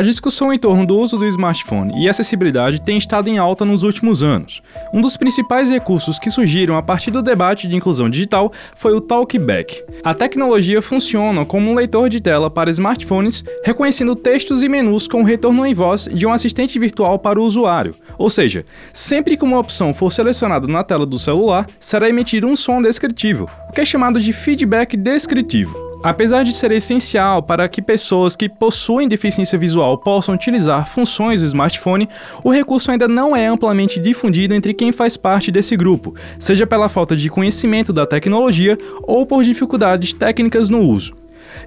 A discussão em torno do uso do smartphone e acessibilidade tem estado em alta nos últimos anos. Um dos principais recursos que surgiram a partir do debate de inclusão digital foi o Talkback. A tecnologia funciona como um leitor de tela para smartphones, reconhecendo textos e menus com retorno em voz de um assistente virtual para o usuário. Ou seja, sempre que uma opção for selecionada na tela do celular, será emitido um som descritivo, o que é chamado de feedback descritivo. Apesar de ser essencial para que pessoas que possuem deficiência visual possam utilizar funções do smartphone, o recurso ainda não é amplamente difundido entre quem faz parte desse grupo, seja pela falta de conhecimento da tecnologia ou por dificuldades técnicas no uso.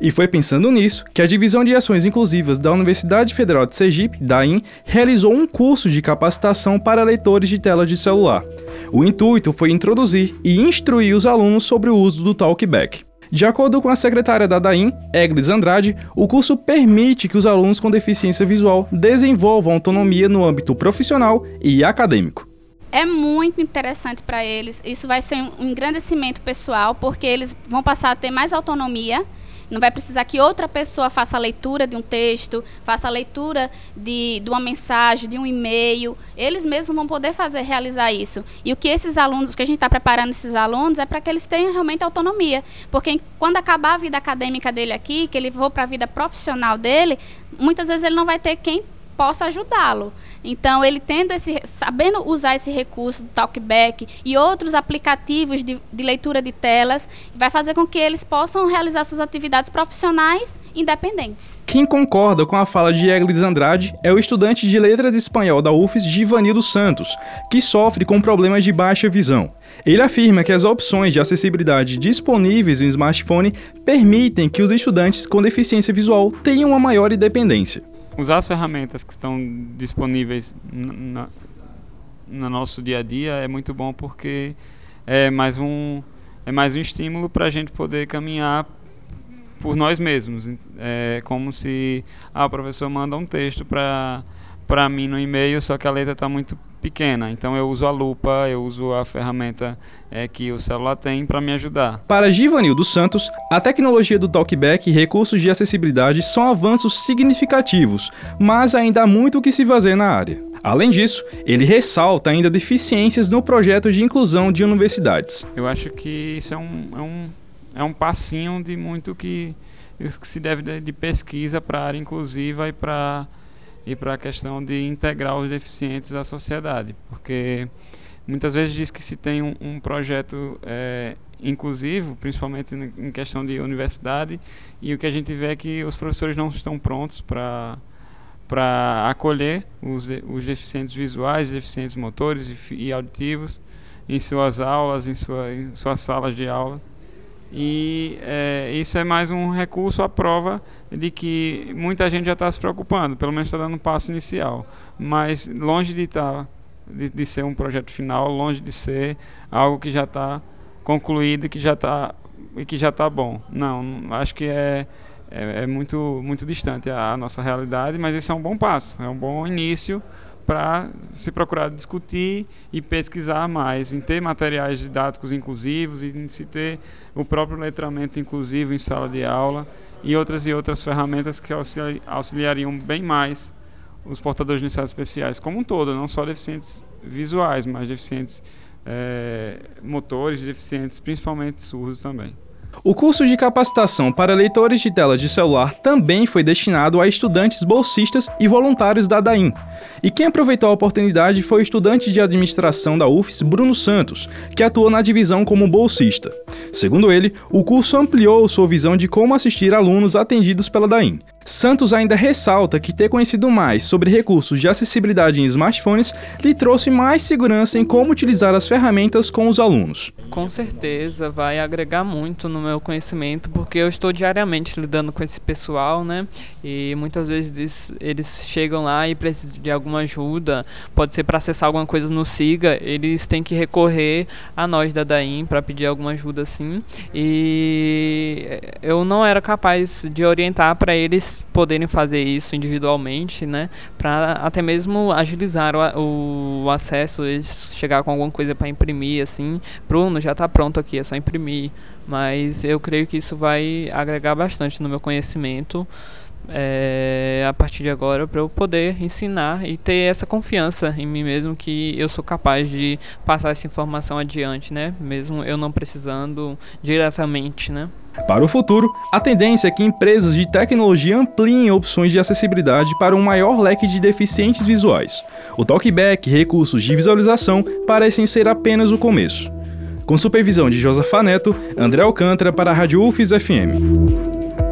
E foi pensando nisso que a Divisão de Ações Inclusivas da Universidade Federal de Sergipe, DAIN, realizou um curso de capacitação para leitores de tela de celular. O intuito foi introduzir e instruir os alunos sobre o uso do Talkback. De acordo com a secretária da DAIM, Eglis Andrade, o curso permite que os alunos com deficiência visual desenvolvam autonomia no âmbito profissional e acadêmico. É muito interessante para eles. Isso vai ser um engrandecimento pessoal, porque eles vão passar a ter mais autonomia não vai precisar que outra pessoa faça a leitura de um texto, faça a leitura de, de uma mensagem, de um e-mail. Eles mesmos vão poder fazer, realizar isso. E o que esses alunos, o que a gente está preparando esses alunos é para que eles tenham realmente autonomia. Porque quando acabar a vida acadêmica dele aqui, que ele for para a vida profissional dele, muitas vezes ele não vai ter quem possa ajudá-lo. Então, ele tendo esse, sabendo usar esse recurso do Talkback e outros aplicativos de, de, leitura de telas, vai fazer com que eles possam realizar suas atividades profissionais independentes. Quem concorda com a fala de Eglis Andrade é o estudante de letras de espanhol da UFES, Givanildo Santos, que sofre com problemas de baixa visão. Ele afirma que as opções de acessibilidade disponíveis no smartphone permitem que os estudantes com deficiência visual tenham uma maior independência usar as ferramentas que estão disponíveis na, no nosso dia a dia é muito bom porque é mais um é mais um estímulo para a gente poder caminhar por nós mesmos. É como se ah, o professor manda um texto para para mim no e-mail só que a letra está muito pequena. Então eu uso a lupa, eu uso a ferramenta é, que o celular tem para me ajudar. Para Givanildo Santos, a tecnologia do Talkback e recursos de acessibilidade são avanços significativos, mas ainda há muito o que se fazer na área. Além disso, ele ressalta ainda deficiências no projeto de inclusão de universidades. Eu acho que isso é um, é um, é um passinho de muito que, que se deve de pesquisa para a área inclusiva e para e para a questão de integrar os deficientes à sociedade, porque muitas vezes diz que se tem um, um projeto é, inclusivo, principalmente em questão de universidade, e o que a gente vê é que os professores não estão prontos para para acolher os, os deficientes visuais, deficientes motores e, e auditivos em suas aulas, em, sua, em suas salas de aula. E é, isso é mais um recurso à prova de que muita gente já está se preocupando, pelo menos está dando um passo inicial. Mas longe de, tá, de, de, ser um projeto final, longe de ser algo que já está concluído que já e que já está bom. Não, acho que é, é, é, muito, muito distante a, a nossa realidade, mas esse é um bom passo, é um bom início para se procurar discutir e pesquisar mais, em ter materiais didáticos inclusivos em se ter o próprio letramento inclusivo em sala de aula e outras e outras ferramentas que auxiliariam bem mais os portadores de necessidades especiais como um todo, não só deficientes visuais, mas deficientes é, motores, deficientes principalmente surdos também. O curso de capacitação para leitores de tela de celular também foi destinado a estudantes bolsistas e voluntários da DAIM. E quem aproveitou a oportunidade foi o estudante de administração da UFES, Bruno Santos, que atuou na divisão como bolsista. Segundo ele, o curso ampliou sua visão de como assistir alunos atendidos pela DAIM. Santos ainda ressalta que ter conhecido mais sobre recursos de acessibilidade em smartphones lhe trouxe mais segurança em como utilizar as ferramentas com os alunos. Com certeza vai agregar muito no meu conhecimento, porque eu estou diariamente lidando com esse pessoal, né? E muitas vezes eles chegam lá e precisam de alguma ajuda, pode ser para acessar alguma coisa no SIGA, eles têm que recorrer a nós da DAIM para pedir alguma ajuda assim. E eu não era capaz de orientar para poderem fazer isso individualmente, né, para até mesmo agilizar o, o, acesso, eles chegar com alguma coisa para imprimir, assim, Bruno já está pronto aqui, é só imprimir, mas eu creio que isso vai agregar bastante no meu conhecimento é, a partir de agora para eu poder ensinar e ter essa confiança em mim mesmo que eu sou capaz de passar essa informação adiante, né? Mesmo eu não precisando diretamente, né? Para o futuro, a tendência é que empresas de tecnologia ampliem opções de acessibilidade para um maior leque de deficientes visuais. O talkback e recursos de visualização parecem ser apenas o começo. Com supervisão de Josafa Neto, André Alcântara para a Rádio UFES FM.